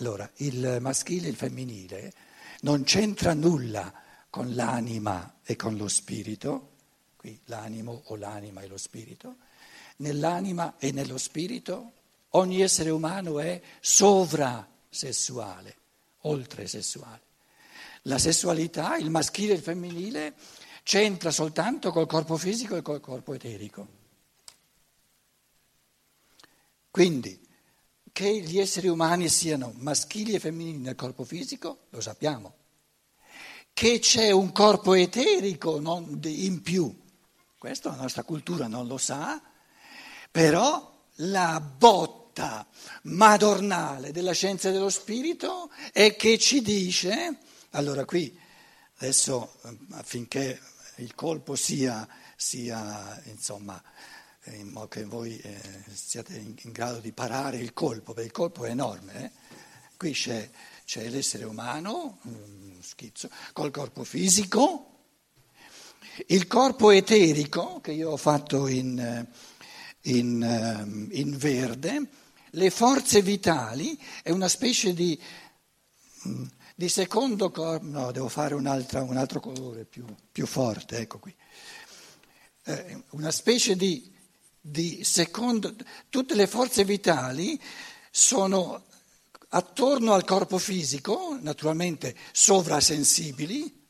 Allora, il maschile e il femminile non c'entra nulla con l'anima e con lo spirito, qui l'animo o l'anima e lo spirito, nell'anima e nello spirito ogni essere umano è sovrasessuale, oltre sessuale. La sessualità, il maschile e il femminile, c'entra soltanto col corpo fisico e col corpo eterico. Quindi, che gli esseri umani siano maschili e femminili nel corpo fisico, lo sappiamo. Che c'è un corpo eterico in più, questo la nostra cultura non lo sa, però la botta madornale della scienza dello spirito è che ci dice, allora qui adesso affinché il colpo sia, sia insomma, in modo che voi eh, siate in, in, grado di parare il colpo, perché il colpo è enorme. Eh? Qui c'è, c'è, l'essere umano, schizzo, col corpo fisico, il corpo eterico, che io ho fatto in, in, ehm, in verde, le forze vitali, è una specie di, mm, di secondo corpo, no, devo fare un altro colore più, più, forte, ecco qui, eh, una specie di di secondo, tutte le forze vitali sono attorno al corpo fisico, naturalmente sovrasensibili,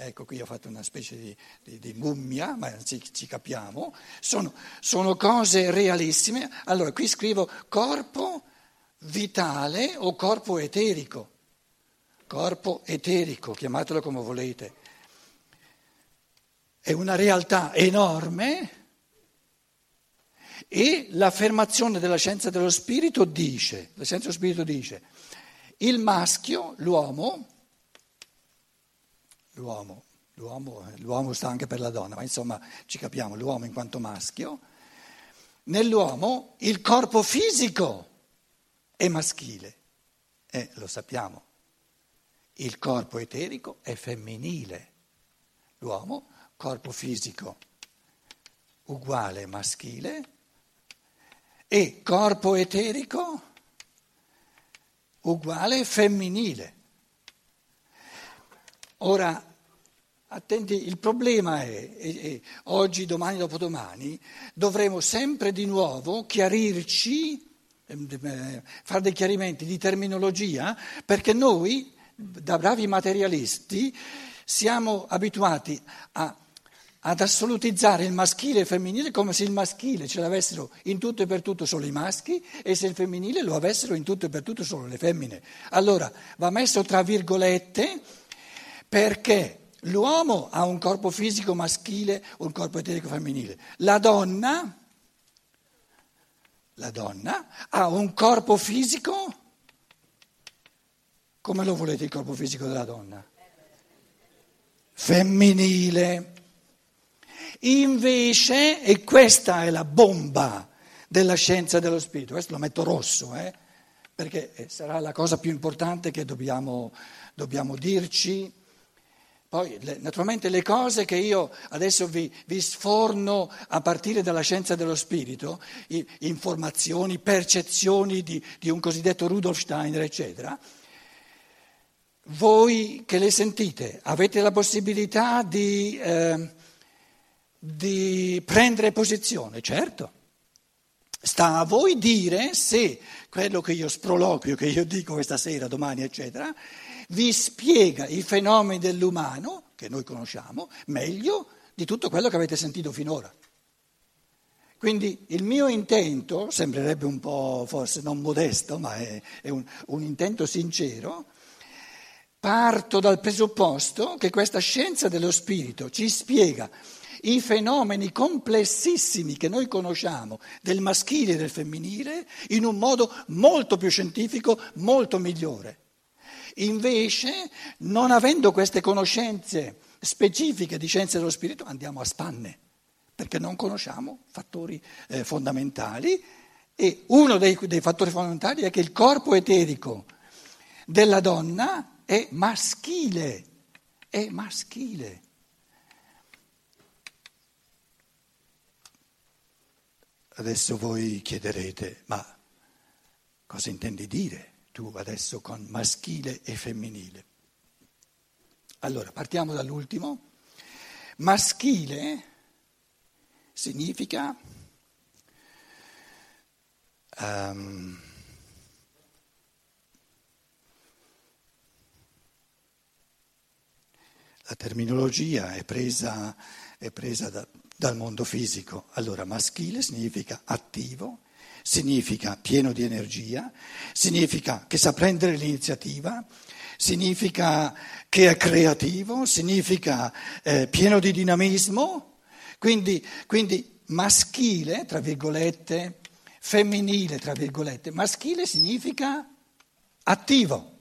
ecco qui ho fatto una specie di, di, di mummia, ma ci, ci capiamo, sono, sono, cose realissime. Allora qui scrivo corpo vitale o corpo eterico, corpo eterico, chiamatelo come volete. È una realtà enorme e l'affermazione della scienza dello spirito dice, la scienza dello spirito dice, il maschio, l'uomo, l'uomo, l'uomo, l'uomo sta anche per la donna, ma insomma ci capiamo, l'uomo in quanto maschio, nell'uomo il corpo fisico è maschile, eh, lo sappiamo, il corpo eterico è femminile, l'uomo, corpo fisico uguale maschile, e corpo eterico uguale femminile. Ora, attenti, il problema è, è, oggi, domani, dopodomani, dovremo sempre di nuovo chiarirci, eh, fare dei chiarimenti di terminologia, perché noi, da bravi materialisti, siamo abituati a ad assolutizzare il maschile e il femminile come se il maschile ce l'avessero in tutto e per tutto solo i maschi e se il femminile lo avessero in tutto e per tutto solo le femmine. Allora va messo tra virgolette perché l'uomo ha un corpo fisico maschile un corpo eterico femminile. La donna, la donna ha un corpo fisico, come lo volete il corpo fisico della donna? Femminile. Invece, e questa è la bomba della scienza dello spirito, questo lo metto rosso, eh, perché eh, sarà la cosa più importante che dobbiamo, dobbiamo dirci. Poi, naturalmente, le cose che io adesso vi, vi, sforno a partire dalla scienza dello spirito, informazioni, percezioni di, di un cosiddetto Rudolf Steiner, eccetera, voi che le sentite avete la possibilità di... Eh, di prendere posizione, certo. Sta a voi dire se quello che io sproloquio, che io dico questa sera, domani, eccetera, vi spiega i fenomeni dell'umano, che noi conosciamo, meglio di tutto quello che avete sentito finora. Quindi il mio intento, sembrerebbe un po' forse non modesto, ma è, è un, un intento sincero, parto dal presupposto che questa scienza dello spirito ci spiega i fenomeni complessissimi che noi conosciamo del maschile e del femminile in un modo molto più scientifico, molto migliore. Invece, non avendo queste conoscenze specifiche di scienze dello spirito, andiamo a spanne, perché non conosciamo fattori eh, fondamentali e uno dei, dei fattori fondamentali è che il corpo eterico della donna è maschile, è maschile. Adesso voi chiederete, ma cosa intendi dire? tu adesso con maschile e femminile. Allora, partiamo dall'ultimo. Maschile significa um, la terminologia è presa, è presa da, dal mondo fisico. Allora, maschile significa attivo, significa pieno di energia, significa che sa prendere l'iniziativa, significa che è creativo, significa eh, pieno di dinamismo, quindi, quindi maschile, tra virgolette, femminile, tra virgolette, maschile significa attivo.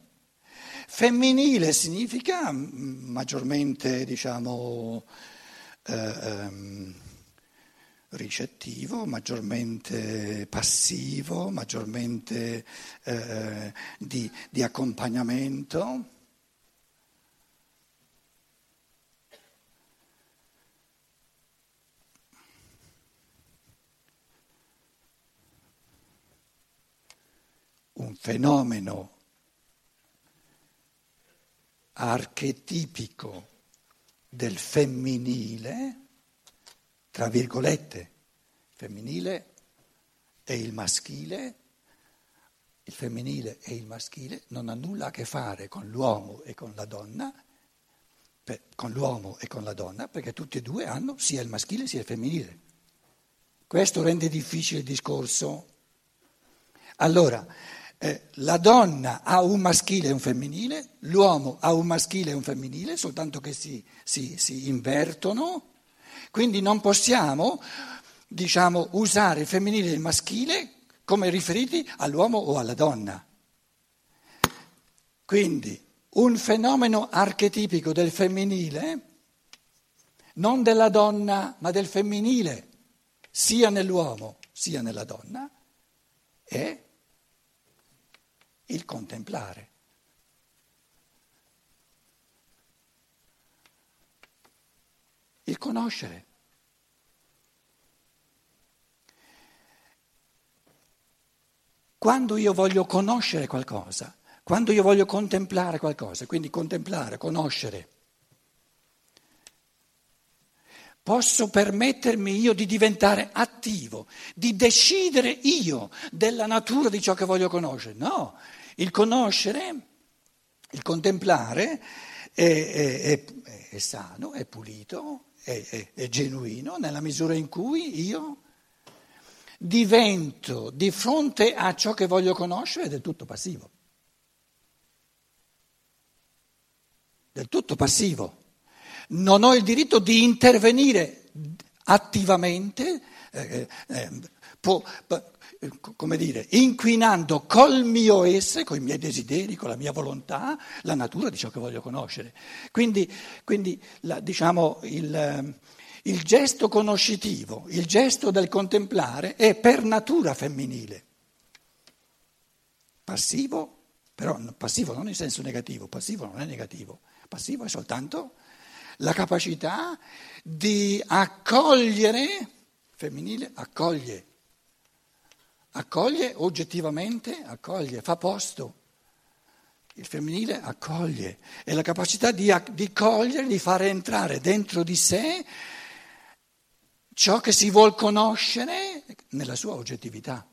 Femminile significa mm, maggiormente, diciamo, ehm, ricettivo, maggiormente passivo, maggiormente eh, di, di accompagnamento. un fenomeno archetipico del femminile tra virgolette, femminile e il maschile, il femminile e il maschile non ha nulla a che fare con l'uomo e con la donna, per, con l'uomo e con la donna, perché tutti e due hanno sia il maschile sia il femminile. Questo rende difficile il discorso. Allora, eh, la donna ha un maschile e un femminile, l'uomo ha un maschile e un femminile, soltanto che si, si, si invertono quindi non possiamo, diciamo, usare il femminile e il maschile come riferiti all'uomo o alla donna. Quindi un fenomeno archetipico del femminile, non della donna, ma del femminile, sia nell'uomo sia nella donna, è il contemplare. il conoscere. Quando io voglio conoscere qualcosa, quando io voglio contemplare qualcosa, quindi contemplare, conoscere, posso permettermi io di diventare attivo, di decidere io della natura di ciò che voglio conoscere. No, il conoscere, il contemplare è, è, è, è sano, è pulito, è, genuino nella misura in cui io divento di fronte a ciò che voglio conoscere del tutto passivo. Del tutto passivo. Non ho il diritto di intervenire attivamente, eh, eh, eh come dire, inquinando col mio essere, con i miei desideri, con la mia volontà, la natura di ciò che voglio conoscere. Quindi, quindi la, diciamo, il, il gesto conoscitivo, il gesto del contemplare è per natura femminile. Passivo, però passivo non in senso negativo, passivo non è negativo, passivo è soltanto la capacità di accogliere, femminile accoglie accoglie oggettivamente, accoglie, fa posto. Il femminile accoglie, è la capacità di, di cogliere, di fare entrare dentro di sé ciò che si vuol conoscere nella sua oggettività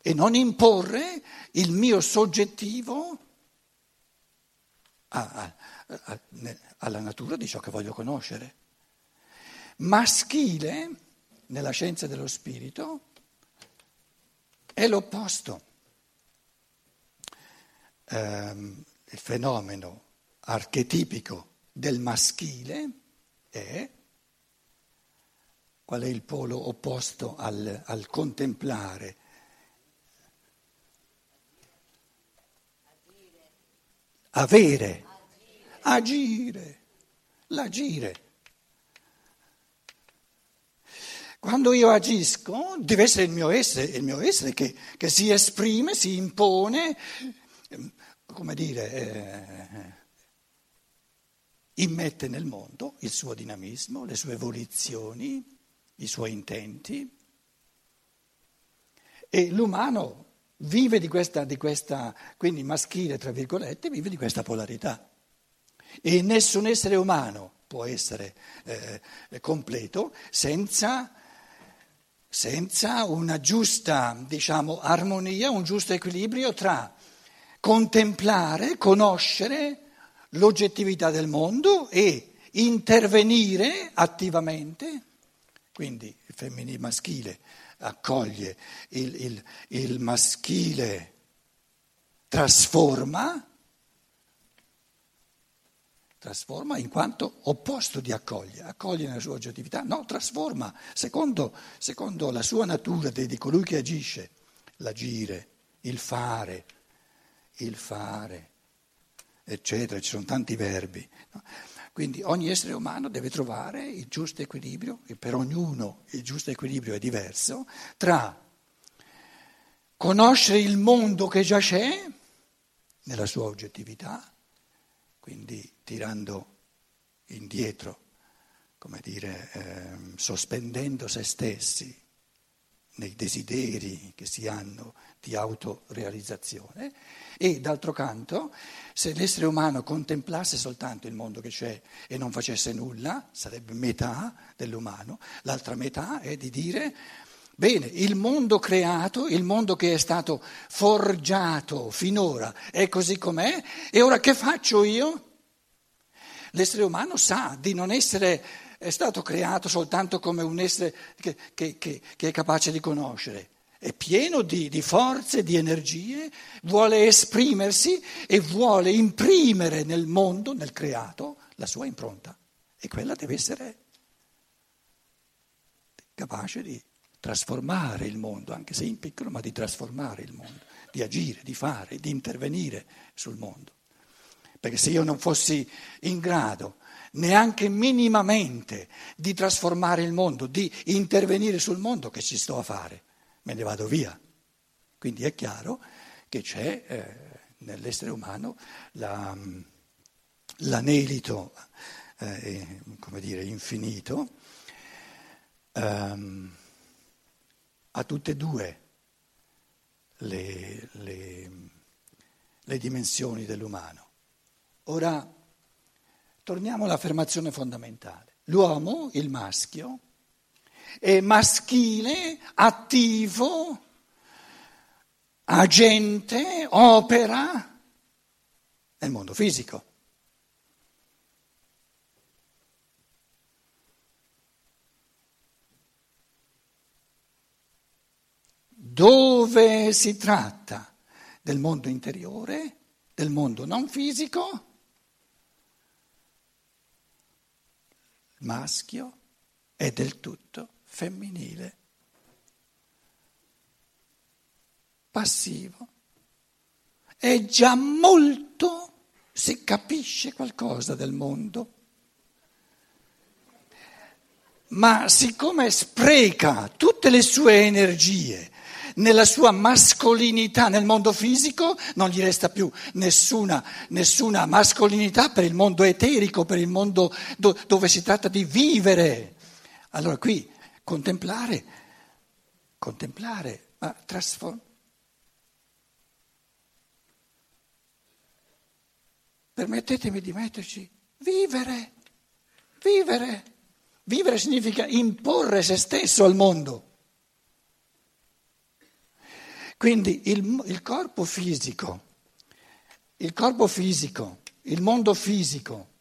e non imporre il mio soggettivo a, a, a, alla natura di ciò che voglio conoscere. Maschile, nella scienza dello spirito, è l'opposto. Um, il fenomeno archetipico del maschile è qual è il polo opposto al, al contemplare? Avere, agire, l'agire. Quando io agisco deve essere il mio essere, il mio essere che, che si esprime, si impone, come dire, eh, immette nel mondo il suo dinamismo, le sue volizioni, i suoi intenti. E l'umano vive di questa, di questa, quindi maschile, tra virgolette, vive di questa polarità. E nessun essere umano può essere eh, completo senza, senza una giusta, diciamo, armonia, un giusto equilibrio tra contemplare, conoscere l'oggettività del mondo e intervenire attivamente, quindi il femminile maschile accoglie, il, il, il maschile trasforma, trasforma in quanto opposto di accoglie, accoglie nella sua oggettività, no, trasforma secondo, secondo la sua natura di colui che agisce, l'agire, il fare, il fare, eccetera, ci sono tanti verbi. Quindi ogni essere umano deve trovare il giusto equilibrio, e per ognuno il giusto equilibrio è diverso, tra conoscere il mondo che già c'è nella sua oggettività, quindi tirando indietro, come dire, eh, sospendendo se stessi nei desideri che si hanno di autorealizzazione e d'altro canto se l'essere umano contemplasse soltanto il mondo che c'è e non facesse nulla, sarebbe metà dell'umano, l'altra metà è di dire bene, il mondo creato, il mondo che è stato forgiato finora è così com'è e ora che faccio io? L'essere umano sa di non essere stato creato soltanto come un essere che, che, che, che è capace di conoscere. È pieno di, di forze, di energie, vuole esprimersi e vuole imprimere nel mondo, nel creato, la sua impronta. E quella deve essere capace di trasformare il mondo, anche se in piccolo, ma di trasformare il mondo, di agire, di fare, di intervenire sul mondo. Perché se io non fossi in grado neanche minimamente di trasformare il mondo, di intervenire sul mondo che ci sto a fare, me ne vado via. Quindi è chiaro che c'è eh, nell'essere umano la, l'anelito, eh, come dire, infinito, ehm, a tutte e due le, le, le dimensioni dell'umano. Ora, Torniamo all'affermazione fondamentale. L'uomo, il maschio, è maschile, attivo, agente, opera nel mondo fisico. Dove si tratta del mondo interiore, del mondo non fisico, maschio è del tutto femminile, passivo. È già molto se capisce qualcosa del mondo. Ma siccome spreca tutte le sue energie nella sua mascolinità nel mondo fisico non gli resta più nessuna, nessuna mascolinità per il mondo eterico, per il mondo do, dove si tratta di vivere. Allora qui contemplare, contemplare, ma trasformare. Permettetemi di metterci, vivere, vivere. Vivere significa imporre se stesso al mondo. Quindi il, il corpo fisico, il corpo fisico, il mondo fisico,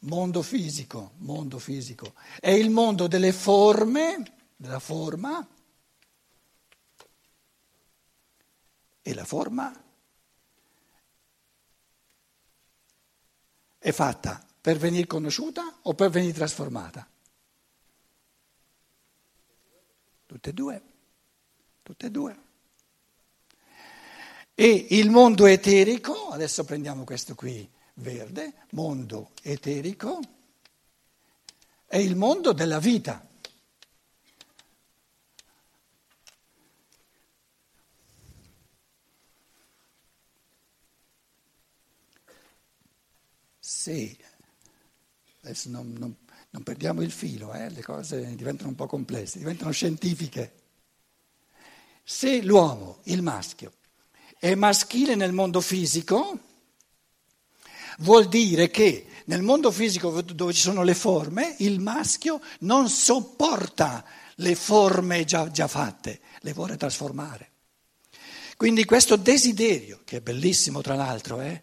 mondo fisico, mondo fisico, è il mondo delle forme, della forma, e la forma è fatta per venire conosciuta o per venire trasformata? Tutte e due, tutte e due. E il mondo eterico, adesso prendiamo questo qui verde, mondo eterico, è il mondo della vita. Sì, adesso non, non, non perdiamo il filo, eh? le cose diventano un po' complesse, diventano scientifiche. Se l'uomo, il maschio, è maschile nel mondo fisico, vuol dire che nel mondo fisico dove ci sono le forme, il maschio non sopporta le forme già, già fatte, le vuole trasformare. Quindi questo desiderio, che è bellissimo tra l'altro, eh?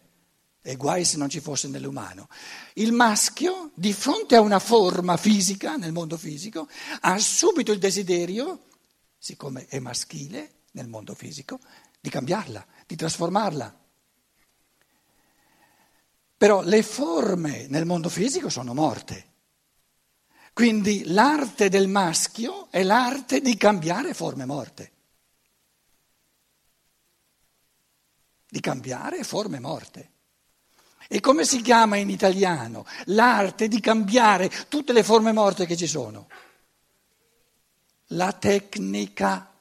e guai se non ci fosse nell'umano, il maschio di fronte a una forma fisica, nel mondo fisico, ha subito il desiderio, siccome è maschile nel mondo fisico, di cambiarla, di trasformarla. Però le forme nel mondo fisico sono morte. Quindi l'arte del maschio è l'arte di cambiare forme morte. Di cambiare forme morte. E come si chiama in italiano? L'arte di cambiare tutte le forme morte che ci sono. La tecnica.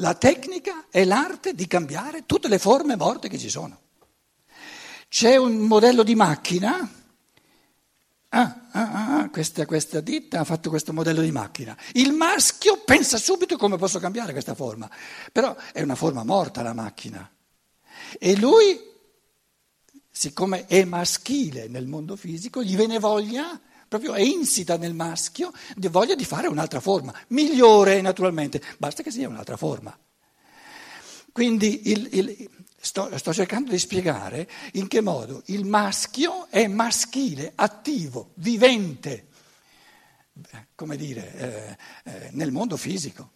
La tecnica è l'arte di cambiare tutte le forme morte che ci sono. C'è un modello di macchina. Ah, ah, ah, ah, questa, questa ditta ha fatto questo modello di macchina. Il maschio pensa subito come posso cambiare questa forma, però è una forma morta la macchina. E lui, siccome è maschile nel mondo fisico, gli viene voglia proprio è insita nel maschio di voglia di fare un'altra forma, migliore naturalmente, basta che sia un'altra forma. Quindi il, il, sto, sto, cercando di spiegare in che modo il maschio è maschile, attivo, vivente, come dire, eh, eh, nel mondo fisico.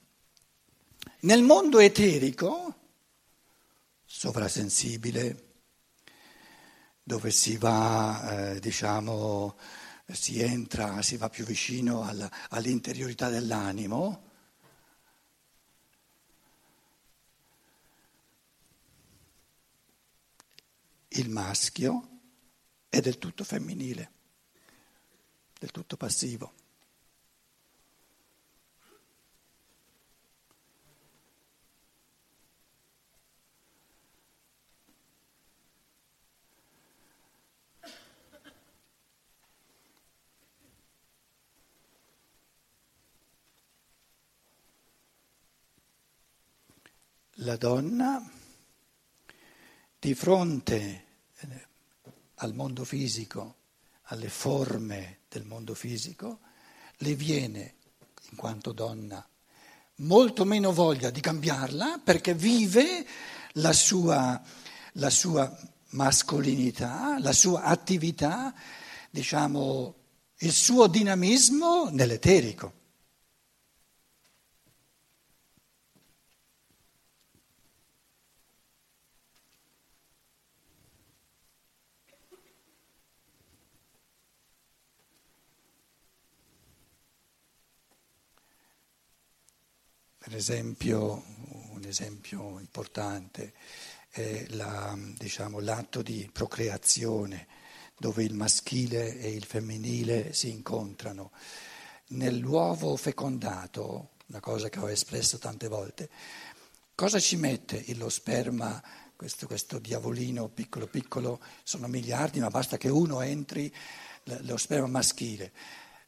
Nel mondo eterico, sovrasensibile, dove si va, eh, diciamo, si entra, si va più vicino al, all'interiorità dell'animo, il maschio è del tutto femminile, del tutto passivo. La donna di fronte eh, al mondo fisico, alle forme del mondo fisico, le viene, in quanto donna, molto meno voglia di cambiarla perché vive la sua, la sua mascolinità, la sua attività, diciamo, il suo dinamismo nell'eterico. Esempio, un esempio importante è la, diciamo, l'atto di procreazione, dove il maschile e il femminile si incontrano. Nell'uovo fecondato, una cosa che ho espresso tante volte, cosa ci mette lo sperma, questo, questo diavolino piccolo piccolo, sono miliardi, ma basta che uno entri, lo sperma maschile,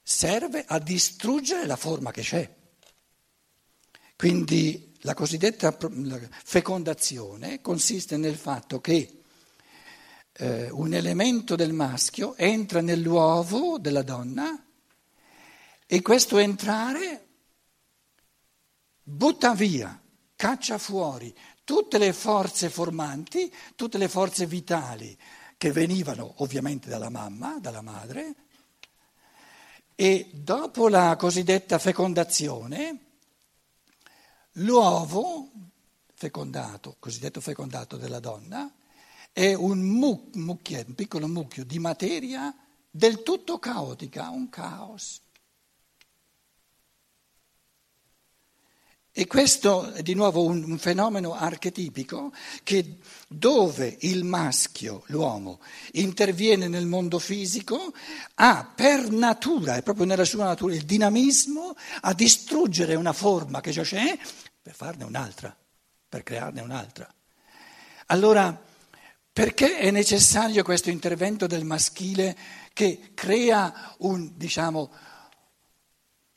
serve a distruggere la forma che c'è. Quindi la cosiddetta fecondazione consiste nel fatto che eh, un elemento del maschio entra nell'uovo della donna e questo entrare butta via, caccia fuori tutte le forze formanti, tutte le forze vitali che venivano ovviamente dalla mamma, dalla madre, e dopo la cosiddetta fecondazione L'uovo fecondato, cosiddetto fecondato della donna, è un, mu- mucchio, un piccolo mucchio di materia del tutto caotica, un caos. E questo è di nuovo un, un, fenomeno archetipico che dove il maschio, l'uomo, interviene nel mondo fisico, ha per natura, è proprio nella sua natura, il dinamismo a distruggere una forma che già c'è per farne un'altra, per crearne un'altra. Allora, perché è necessario questo intervento del maschile che crea un, diciamo,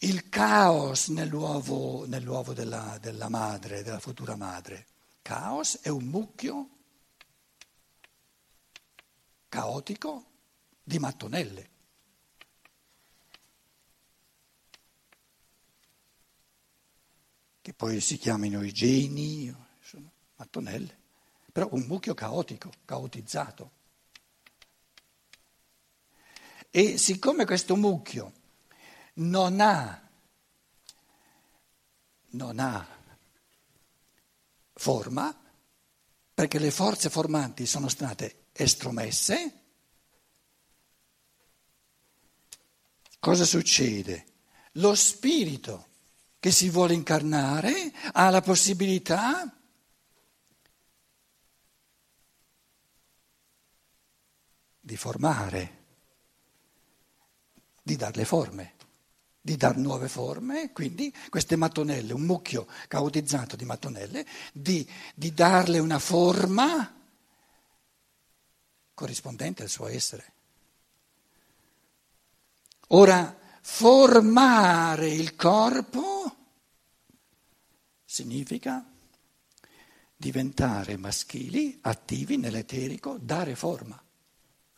il caos nell'uovo, nell'uovo della, della madre, della futura madre. Caos è un mucchio caotico di mattonelle. Che poi si chiamino i geni, sono mattonelle, però un mucchio caotico, caotizzato. E siccome questo mucchio non ha, non ha forma, perché le forze formanti sono state estromesse, cosa succede? Lo spirito che si vuole incarnare ha la possibilità di formare, di darle forme di dar nuove forme, quindi queste mattonelle, un mucchio caotizzato di mattonelle, di, di darle una forma corrispondente al suo essere. Ora, formare il corpo significa diventare maschili, attivi nell'eterico, dare forma.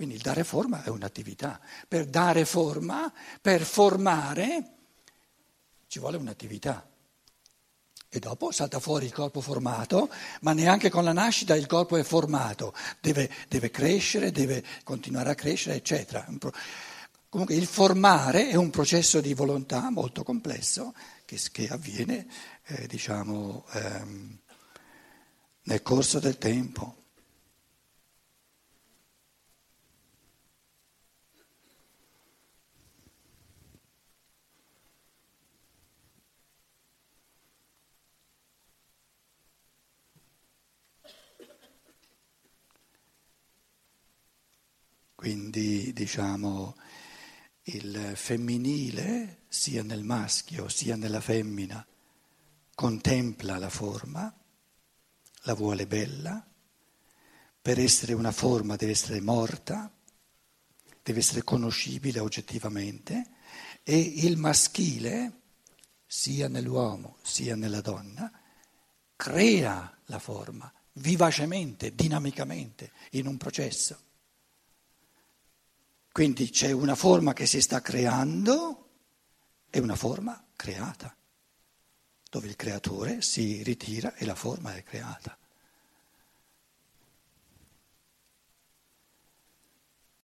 Quindi il dare forma è un'attività. Per dare forma, per formare, ci vuole un'attività. E dopo salta fuori il corpo formato, ma neanche con la nascita il corpo è formato, deve, deve crescere, deve continuare a crescere, eccetera. Comunque il formare è un processo di volontà molto complesso che, che avviene, eh, diciamo, ehm, nel corso del tempo. Quindi diciamo il femminile, sia nel maschio sia nella femmina, contempla la forma, la vuole bella, per essere una forma deve essere morta, deve essere conoscibile oggettivamente e il maschile, sia nell'uomo sia nella donna, crea la forma vivacemente, dinamicamente, in un processo. Quindi c'è una forma che si sta creando e una forma creata, dove il creatore si ritira e la forma è creata.